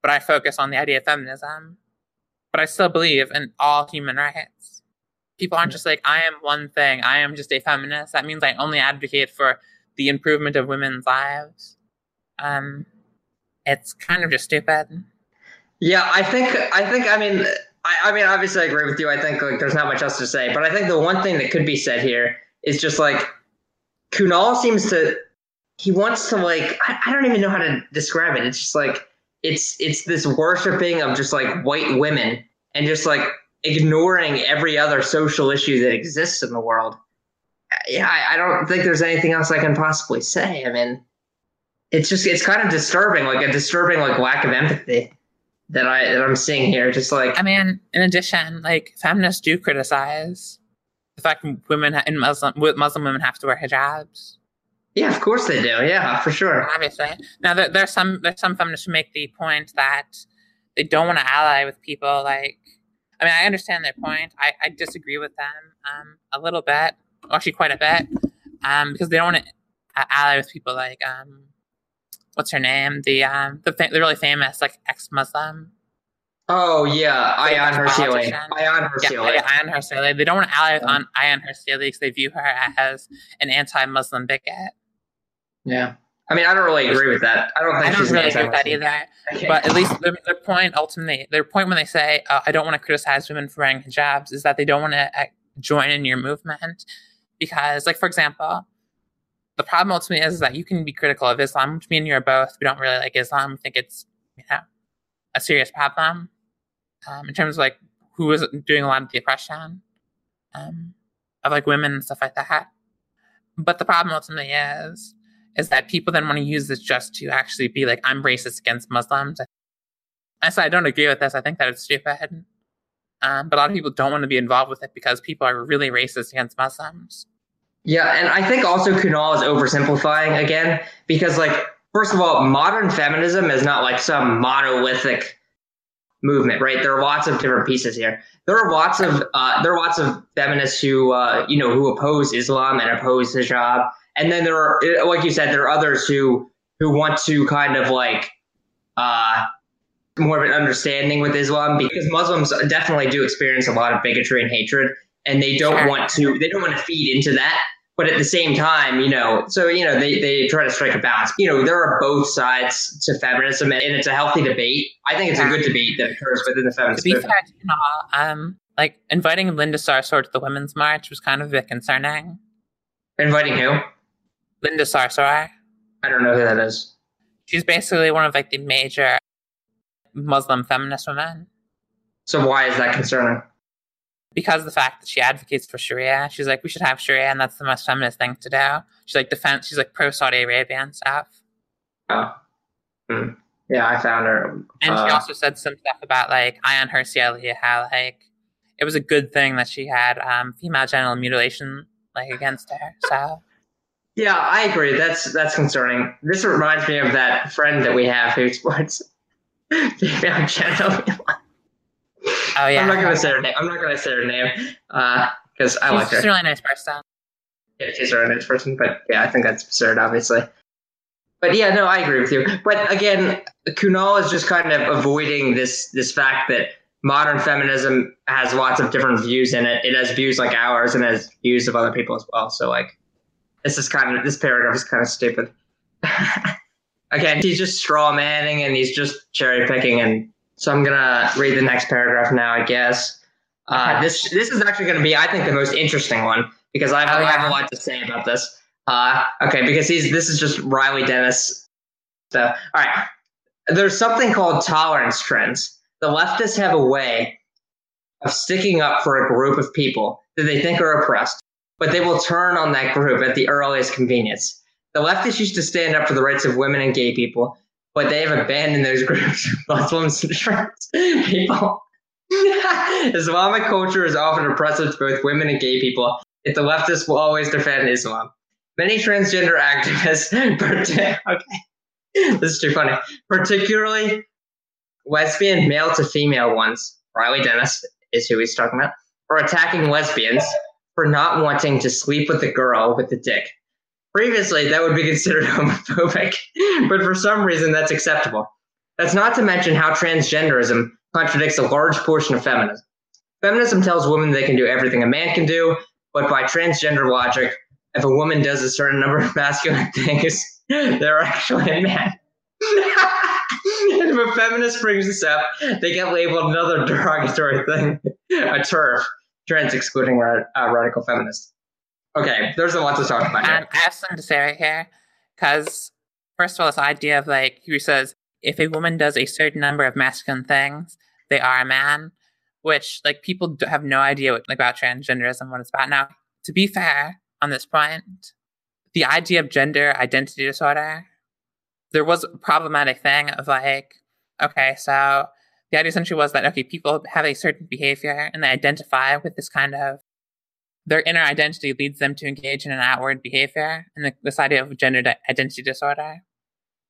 [SPEAKER 1] but I focus on the idea of feminism. But I still believe in all human rights. People aren't just like, I am one thing. I am just a feminist. That means I only advocate for the improvement of women's lives. Um, it's kind of just stupid.
[SPEAKER 2] Yeah, I think I think I mean I, I, mean obviously I agree with you. I think like there's not much else to say, but I think the one thing that could be said here is just like Kunal seems to he wants to like I, I don't even know how to describe it. It's just like it's it's this worshiping of just like white women and just like ignoring every other social issue that exists in the world. Yeah, I, I don't think there's anything else I can possibly say. I mean, it's just it's kind of disturbing, like a disturbing like lack of empathy that I that I'm seeing here. Just like
[SPEAKER 1] I mean, in addition, like feminists do criticize the fact women in Muslim Muslim women have to wear hijabs.
[SPEAKER 2] Yeah, of course they do. Yeah, for sure.
[SPEAKER 1] Obviously, now there, there's some there's some feminists who make the point that they don't want to ally with people like. I mean, I understand their point. I, I disagree with them um, a little bit, actually quite a bit, um, because they don't want to ally with people like um, what's her name? The um the the really famous like ex Muslim.
[SPEAKER 2] Oh yeah, Ayaan Hirsi Ali. Ayaan Hirsi.
[SPEAKER 1] Yeah, Ayaan Hirsi They don't want to ally with on Ayaan Hirsi because they view her as an anti-Muslim bigot.
[SPEAKER 2] Yeah. I mean, I don't really agree with that. I don't think
[SPEAKER 1] I don't really agree with that either. Okay. But at least their, their, point, ultimately, their point when they say, uh, "I don't want to criticize women for wearing hijabs," is that they don't want to uh, join in your movement because, like, for example, the problem ultimately is, is that you can be critical of Islam, which me and you are both. We don't really like Islam. We think it's you know a serious problem um, in terms of like who is doing a lot of the oppression um, of like women and stuff like that. But the problem ultimately is is that people then want to use this just to actually be like, I'm racist against Muslims. I said I don't agree with this. I think that it's stupid. Um, but a lot of people don't want to be involved with it because people are really racist against Muslims.
[SPEAKER 2] Yeah, and I think also Kunal is oversimplifying again because, like, first of all, modern feminism is not like some monolithic movement, right? There are lots of different pieces here. There are lots of uh, there are lots of feminists who uh, you know who oppose Islam and oppose hijab, and then there are, like you said, there are others who who want to kind of like uh, more of an understanding with Islam because Muslims definitely do experience a lot of bigotry and hatred, and they don't want to they don't want to feed into that. But at the same time you know so you know they, they try to strike a balance. You know there are both sides to feminism and it's a healthy debate. I think it's a good debate that occurs within the feminist
[SPEAKER 1] to be fair you know, um like inviting linda sarsour to the women's march was kind of a bit concerning.
[SPEAKER 2] Inviting who
[SPEAKER 1] linda sarsour
[SPEAKER 2] i don't know who that is
[SPEAKER 1] she's basically one of like the major muslim feminist women
[SPEAKER 2] so why is that concerning
[SPEAKER 1] because of the fact that she advocates for Sharia. She's like, we should have Sharia, and that's the most feminist thing to do. She's like defense. She's like pro Saudi Arabia and stuff.
[SPEAKER 2] Oh. Hmm. Yeah, I found her.
[SPEAKER 1] And uh, she also said some stuff about like Ayaan Hirsi Ali, how like it was a good thing that she had um, female genital mutilation like against her. So
[SPEAKER 2] yeah, I agree. That's that's concerning. This reminds me of that friend that we have who sports (laughs) female.
[SPEAKER 1] Oh yeah.
[SPEAKER 2] I'm not gonna say her name. I'm not gonna say her name because uh, I like her.
[SPEAKER 1] She's a really nice person.
[SPEAKER 2] Yeah, she's a really nice person, but yeah, I think that's absurd, obviously. But yeah, no, I agree with you. But again, Kunal is just kind of avoiding this this fact that modern feminism has lots of different views in it. It has views like ours and has views of other people as well. So like, this is kind of this paragraph is kind of stupid. (laughs) again, he's just straw manning and he's just cherry picking. And so I'm gonna read the next paragraph now, I guess. Uh, this this is actually going to be, I think, the most interesting one because I have, oh. I have a lot to say about this. Uh, okay, because he's this is just Riley Dennis. So, all right, there's something called tolerance trends. The leftists have a way of sticking up for a group of people that they think are oppressed, but they will turn on that group at the earliest convenience. The leftists used to stand up for the rights of women and gay people, but they have abandoned those groups, (laughs) Muslims and trans people. (laughs) Islamic culture is often oppressive to both women and gay people, If the leftists will always defend Islam. Many transgender activists, (laughs) okay, this is too funny, particularly lesbian male to female ones, Riley Dennis is who he's talking about, are attacking lesbians for not wanting to sleep with a girl with a dick. Previously, that would be considered (laughs) homophobic, but for some reason, that's acceptable. That's not to mention how transgenderism contradicts a large portion of feminism. Feminism tells women they can do everything a man can do, but by transgender logic, if a woman does a certain number of (laughs) masculine things, (laughs) they're actually a man. if a feminist brings this up, they get labeled another derogatory thing, a TERF, trans excluding uh, radical feminist. Okay, there's a lot to talk about.
[SPEAKER 1] I have something to say right here, because first of all, this idea of like who says if a woman does a certain number of masculine things, they are a man, which like people have no idea what, like, about transgenderism, what it's about. Now, to be fair, on this point, the idea of gender identity disorder, there was a problematic thing of like, okay, so the idea essentially was that, okay, people have a certain behavior and they identify with this kind of, their inner identity leads them to engage in an outward behavior. And the, this idea of gender identity disorder.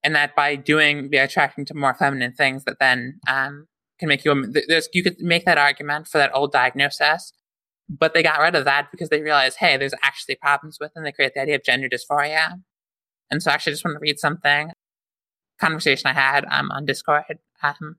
[SPEAKER 1] And that by doing, be attracting to more feminine things that then, um, can make you, there's, you could make that argument for that old diagnosis but they got rid of that because they realized, hey, there's actually problems with, and they create the idea of gender dysphoria. And so, actually, just want to read something conversation I had um, on Discord. Um,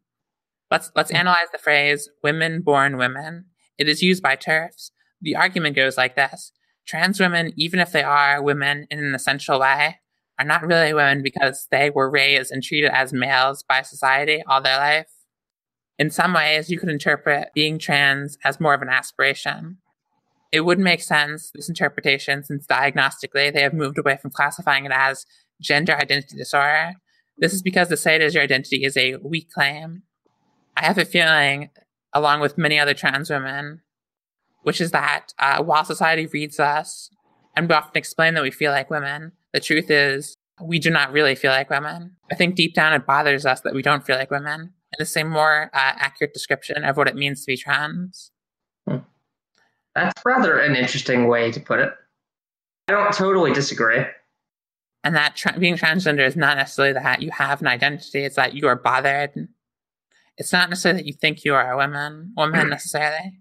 [SPEAKER 1] let's let's mm. analyze the phrase "women born women." It is used by TERFs. The argument goes like this: Trans women, even if they are women in an essential way, are not really women because they were raised and treated as males by society all their life in some ways, you could interpret being trans as more of an aspiration. It would make sense, this interpretation, since diagnostically they have moved away from classifying it as gender identity disorder. This is because to say it as your identity is a weak claim. I have a feeling, along with many other trans women, which is that uh, while society reads us and we often explain that we feel like women, the truth is we do not really feel like women. I think deep down it bothers us that we don't feel like women and the same more uh, accurate description of what it means to be trans.
[SPEAKER 2] Hmm. That's rather an interesting way to put it. I don't totally disagree.
[SPEAKER 1] And that tra- being transgender is not necessarily that you have an identity; it's that you are bothered. It's not necessarily that you think you are a woman, woman mm. necessarily.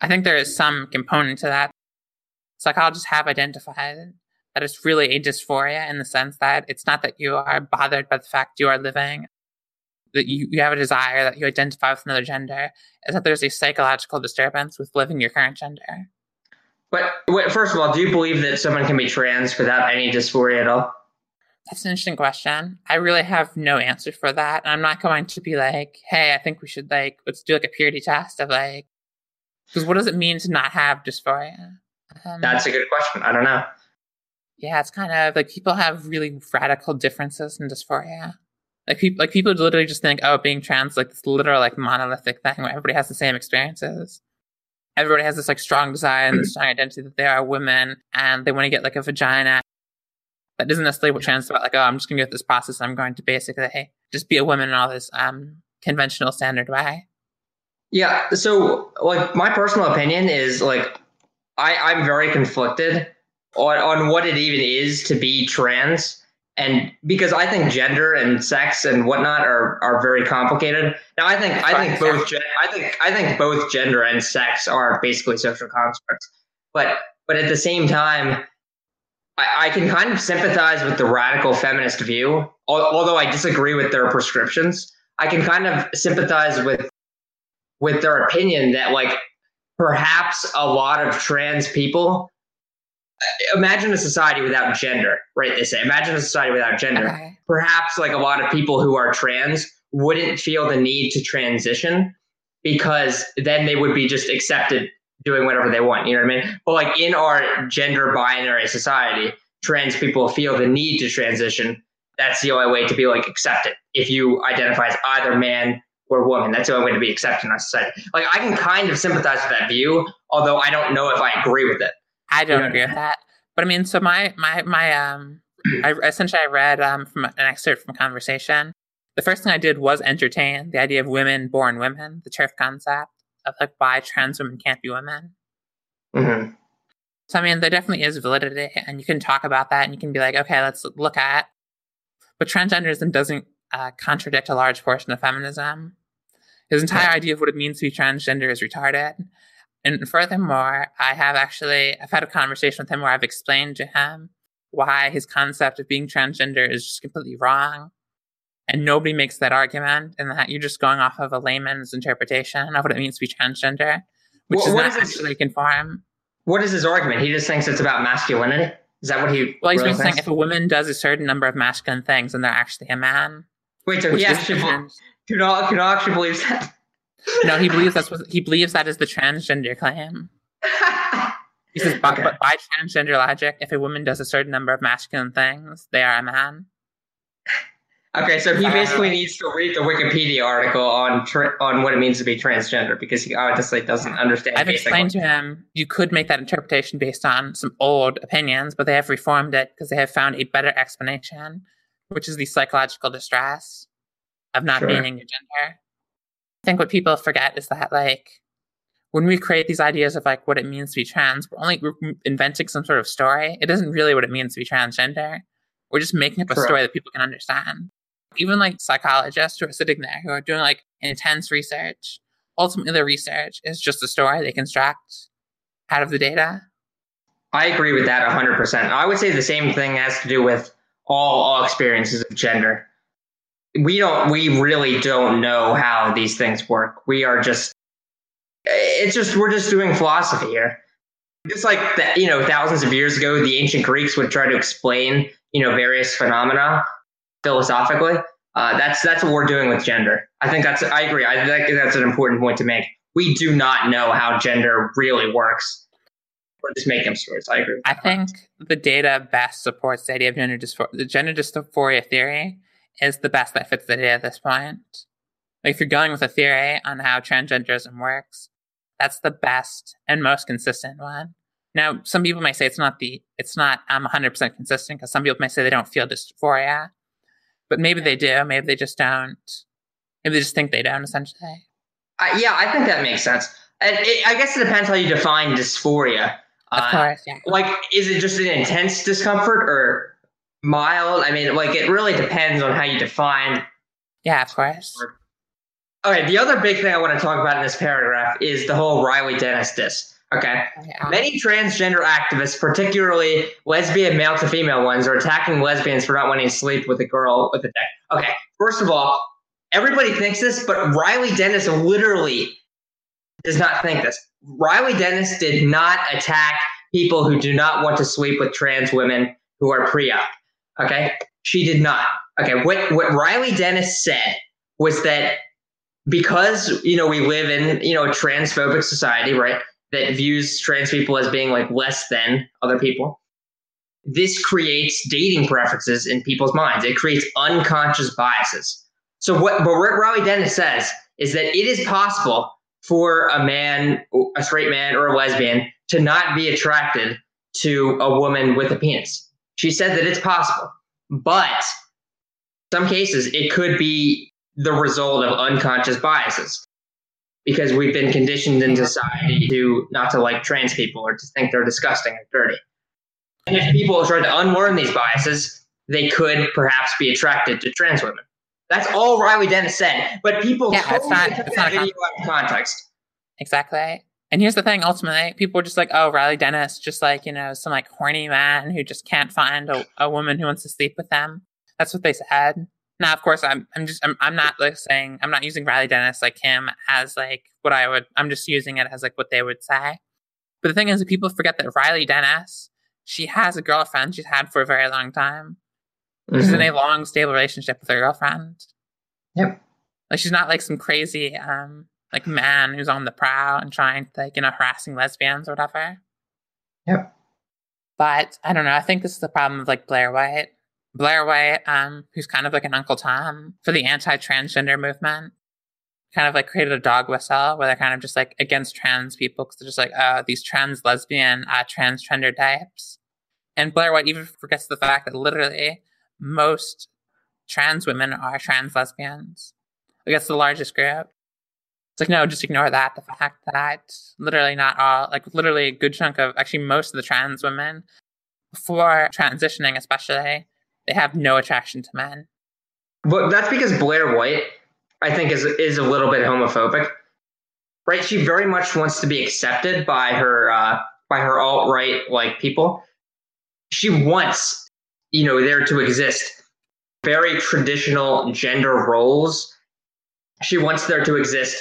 [SPEAKER 1] I think there is some component to that. Psychologists have identified that it's really a dysphoria in the sense that it's not that you are bothered by the fact you are living that you, you have a desire that you identify with another gender is that there's a psychological disturbance with living your current gender.
[SPEAKER 2] But wait, first of all, do you believe that someone can be trans without any dysphoria at all?
[SPEAKER 1] That's an interesting question. I really have no answer for that. And I'm not going to be like, hey, I think we should like let's do like a purity test of like because what does it mean to not have dysphoria?
[SPEAKER 2] Um, That's a good question. I don't know.
[SPEAKER 1] Yeah, it's kind of like people have really radical differences in dysphoria. Like people, like people literally just think, oh, being trans like this literal like monolithic thing where everybody has the same experiences. Everybody has this like strong desire and this (clears throat) strong identity that they are women and they want to get like a vagina. That isn't necessarily what trans about. Like, oh, I'm just going to go through this process. I'm going to basically hey, just be a woman in all this um, conventional standard way.
[SPEAKER 2] Yeah. So, like, my personal opinion is like, I, I'm very conflicted on, on what it even is to be trans. And because I think gender and sex and whatnot are, are very complicated. Now, I think I think both gen- I think I think both gender and sex are basically social constructs. But but at the same time, I, I can kind of sympathize with the radical feminist view, although I disagree with their prescriptions. I can kind of sympathize with with their opinion that like perhaps a lot of trans people uh, imagine a society without gender, right? They say, imagine a society without gender. Okay. Perhaps like a lot of people who are trans wouldn't feel the need to transition because then they would be just accepted doing whatever they want. You know what I mean? But like in our gender binary society, trans people feel the need to transition. That's the only way to be like accepted. If you identify as either man or woman, that's the only way to be accepted in our society. Like I can kind of sympathize with that view, although I don't know if I agree with it.
[SPEAKER 1] I don't agree with that. But I mean, so my my my um, I essentially I read um from an excerpt from conversation. The first thing I did was entertain the idea of women born women, the TERF concept of like why trans women can't be women. Mm-hmm. So I mean, there definitely is validity, and you can talk about that, and you can be like, okay, let's look at. But transgenderism doesn't uh, contradict a large portion of feminism. His entire idea of what it means to be transgender is retarded. And furthermore, I have actually I've had a conversation with him where I've explained to him why his concept of being transgender is just completely wrong. And nobody makes that argument, and that you're just going off of a layman's interpretation of what it means to be transgender, which well, is not actually conform.
[SPEAKER 2] What is his argument? He just thinks it's about masculinity. Is that what he?
[SPEAKER 1] Well, he's really saying if a woman does a certain number of masculine things, then they're actually a man.
[SPEAKER 2] Wait, so he actually Kunal, Kunal actually believes that?
[SPEAKER 1] no, he believes that's what he believes that is the transgender claim. (laughs) He says, but, okay. but by transgender logic, if a woman does a certain number of masculine things, they are a man.
[SPEAKER 2] Okay, so he basically uh, needs to read the Wikipedia article on tra- on what it means to be transgender because he obviously doesn't understand.
[SPEAKER 1] I've explained to him you could make that interpretation based on some old opinions, but they have reformed it because they have found a better explanation, which is the psychological distress of not sure. being your gender. I think what people forget is that like when we create these ideas of like what it means to be trans, we're only inventing some sort of story. It isn't really what it means to be transgender. We're just making up a story that people can understand. Even like psychologists who are sitting there who are doing like intense research, ultimately the research is just a story they construct out of the data.
[SPEAKER 2] I agree with that 100%. I would say the same thing has to do with all, all experiences of gender we don't we really don't know how these things work we are just it's just we're just doing philosophy here just like you know thousands of years ago the ancient greeks would try to explain you know various phenomena philosophically uh, that's that's what we're doing with gender. I think that's i agree. I think that's an important point to make. We do not know how gender really works. We're just making up stories. I agree
[SPEAKER 1] i think the data best supports the idea of gender dysphoria the gender dysphoria theory is the best that fits the data at this point. Like if you're going with a theory on how transgenderism works, that's the best and most consistent one. Now, some people may say it's not the it's not I'm 100% consistent because some people may say they don't feel dysphoria, but maybe they do. Maybe they just don't. Maybe they just think they don't. Essentially.
[SPEAKER 2] Uh, yeah, I think that makes sense. It, I guess it depends how you define dysphoria.
[SPEAKER 1] Of uh, course, yeah.
[SPEAKER 2] Like, is it just an intense discomfort, or mild. I mean, like it really depends on how you define.
[SPEAKER 1] Yeah, of course.
[SPEAKER 2] Okay, the other big thing I want to talk about in this paragraph is the whole Riley Dennis diss. Okay. Yeah. Many transgender activists, particularly lesbian male to female ones, are attacking lesbians for not wanting to sleep with a girl with a dick. Okay, first of all, everybody thinks this, but Riley Dennis literally does not think this. Riley Dennis did not attack people who do not want to sleep with trans women who are pre-op. Okay. She did not. Okay. What, what Riley Dennis said was that because, you know, we live in, you know, a transphobic society, right? That views trans people as being like less than other people. This creates dating preferences in people's minds. It creates unconscious biases. So what, but what Riley Dennis says is that it is possible for a man, a straight man or a lesbian to not be attracted to a woman with a penis. She said that it's possible, but some cases it could be the result of unconscious biases because we've been conditioned in society to not to like trans people or to think they're disgusting or dirty. And if people try to unlearn these biases, they could perhaps be attracted to trans women. That's all Riley Dennis said. But people
[SPEAKER 1] Yeah,
[SPEAKER 2] totally
[SPEAKER 1] not-
[SPEAKER 2] took that video out of context.
[SPEAKER 1] Exactly. And here's the thing, ultimately, people were just like, oh, Riley Dennis, just like, you know, some like horny man who just can't find a, a woman who wants to sleep with them. That's what they said. Now, of course, I'm I'm just I'm, I'm not like saying I'm not using Riley Dennis like him as like what I would I'm just using it as like what they would say. But the thing is that people forget that Riley Dennis, she has a girlfriend she's had for a very long time. She's in a long, stable relationship with her girlfriend.
[SPEAKER 2] Yep.
[SPEAKER 1] Like she's not like some crazy um like man who's on the prowl and trying to like, you know, harassing lesbians or whatever.
[SPEAKER 2] Yep.
[SPEAKER 1] But I don't know, I think this is the problem of like Blair White. Blair White, um, who's kind of like an Uncle Tom for the anti transgender movement, kind of like created a dog whistle where they're kind of just like against trans people because they're just like, oh, these trans lesbian, uh, transgender types. And Blair White even forgets the fact that literally most trans women are trans lesbians. Like that's the largest group. It's like, no, just ignore that. The fact that literally not all, like literally a good chunk of, actually most of the trans women, before transitioning especially, they have no attraction to men.
[SPEAKER 2] But that's because Blair White, I think, is is a little bit homophobic. Right? She very much wants to be accepted by her uh, by her alt right like people. She wants, you know, there to exist very traditional gender roles. She wants there to exist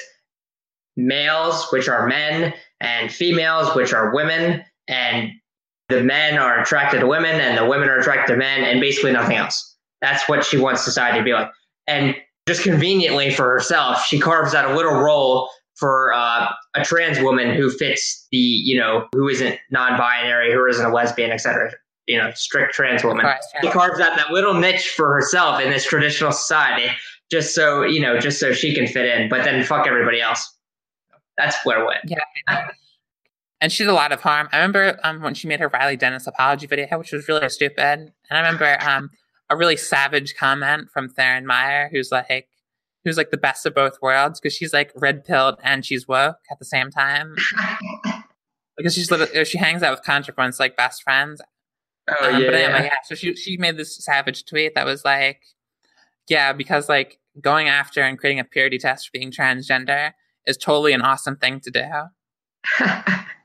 [SPEAKER 2] males, which are men, and females, which are women, and the men are attracted to women, and the women are attracted to men, and basically nothing else. That's what she wants society to be like. And just conveniently for herself, she carves out a little role for uh, a trans woman who fits the, you know, who isn't non-binary, who isn't a lesbian, etc. You know, strict trans woman.
[SPEAKER 1] Right,
[SPEAKER 2] She carves out that little niche for herself in this traditional society, just so you know, just so she can fit in. But then fuck everybody else. That's Blair White.
[SPEAKER 1] Yeah. And she did a lot of harm. I remember um, when she made her Riley Dennis apology video, which was really stupid. And I remember um, a really savage comment from Theryn Meyer, who's like, who's like the best of both worlds because she's like red pilled and she's woke at the same time. (laughs) because she's literally, she hangs out with contrapoints like best friends.
[SPEAKER 2] Oh
[SPEAKER 1] Um,
[SPEAKER 2] yeah,
[SPEAKER 1] but anyway,
[SPEAKER 2] yeah.
[SPEAKER 1] So she she made this savage tweet that was like, yeah, because like going after and creating a purity test for being transgender is totally an awesome thing to do. (laughs)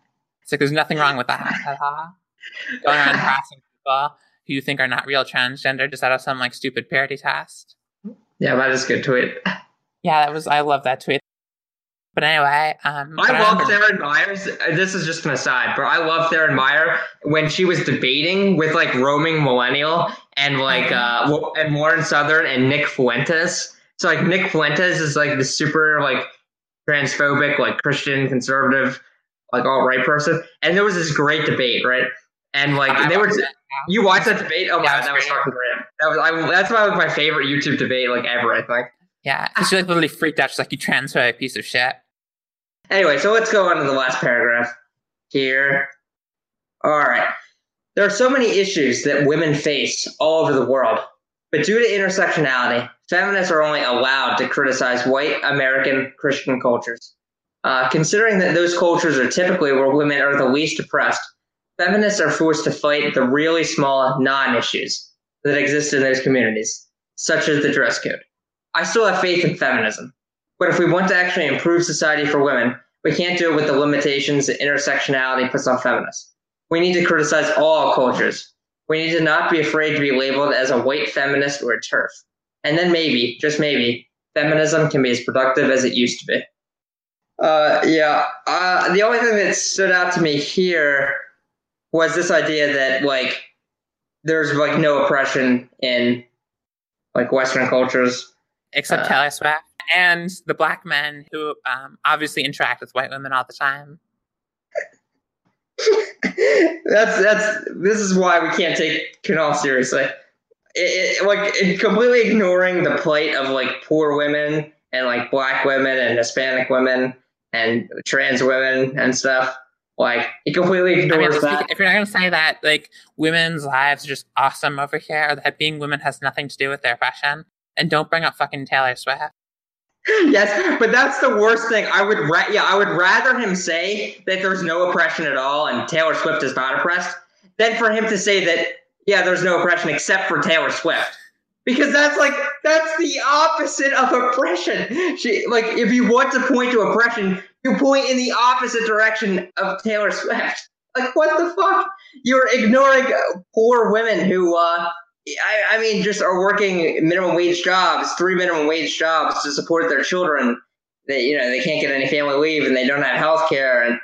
[SPEAKER 1] It's like there's nothing wrong with that. (laughs) Going around (laughs) harassing people who you think are not real transgender just out of some like stupid parody test.
[SPEAKER 2] yeah, that is a good tweet.
[SPEAKER 1] Yeah, that was I love that tweet. But anyway, um,
[SPEAKER 2] I love
[SPEAKER 1] remember-
[SPEAKER 2] Theryn Meyers. uh, This is just an aside, but I love Theryn Meyer when she was debating with like roaming millennial and like uh and Lauren Southern and Nick Fuentes. So like Nick Fuentes is like the super like transphobic, like Christian conservative, like all right person. And there was this great debate, right? And like
[SPEAKER 1] I
[SPEAKER 2] they were. You watched that debate? Oh my
[SPEAKER 1] Yeah,
[SPEAKER 2] god, that was fucking great. That was I, that's probably my favorite YouTube debate like ever. I think.
[SPEAKER 1] Yeah, she like literally freaked out. She's like, "You transphobic piece of shit."
[SPEAKER 2] Anyway, so let's go on to the last paragraph here. All right. There are so many issues that women face all over the world, but due to intersectionality, feminists are only allowed to criticize white American Christian cultures. Uh, considering that those cultures are typically where women are the least oppressed, feminists are forced to fight the really small non issues that exist in those communities, such as the dress code. I still have faith in feminism. But if we want to actually improve society for women, we can't do it with the limitations that intersectionality puts on feminists. We need to criticize all cultures. We need to not be afraid to be labeled as a white feminist or a TERF. And then maybe, just maybe, feminism can be as productive as it used to be. Uh, yeah. Uh, the only thing that stood out to me here was this idea that like there's like no oppression in like Western cultures.
[SPEAKER 1] except
[SPEAKER 2] Uh,
[SPEAKER 1] Taylor Swift and the black men who um, obviously interact with white women all the time. (laughs)
[SPEAKER 2] that's that's this is why we can't take Kunal seriously. It, it, like it, completely ignoring the plight of like poor women and like black women and Hispanic women and trans women and stuff. Like he completely ignores I mean, that.
[SPEAKER 1] If you're not going to say that like women's lives are just awesome over here, or that being women has nothing to do with their oppression, and don't bring up fucking Taylor Swift. (laughs)
[SPEAKER 2] yes, but that's the worst thing. I would, ra- yeah, I would rather him say that there's no oppression at all and Taylor Swift is not oppressed, than for him to say that yeah, there's no oppression except for Taylor Swift. Because that's like that's the opposite of oppression. She like if you want to point to oppression, you point in the opposite direction of Taylor Swift. (laughs) Like what the fuck? You're ignoring poor women who uh I, I mean, just are working minimum wage jobs, three minimum wage jobs to support their children. That you know, they can't get any family leave and they don't have health care. And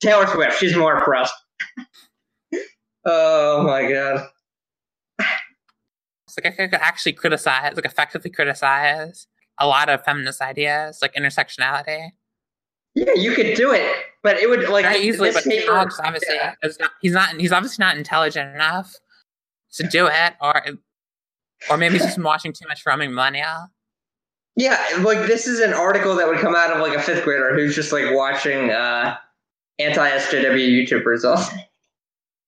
[SPEAKER 2] Taylor Swift, she's more oppressed. (laughs) oh my god.
[SPEAKER 1] Like I could actually criticize, like effectively criticize a lot of feminist ideas, like intersectionality.
[SPEAKER 2] Yeah, you could do it, but it would like
[SPEAKER 1] Very easily. But paper, obviously, yeah. not, he's not. He's obviously not intelligent enough to do it, or or maybe he's just (laughs) watching too much Roaming Millennial.
[SPEAKER 2] Yeah, like this is an article that would come out of like a fifth grader who's just like watching uh, anti SJW YouTubers all. (laughs)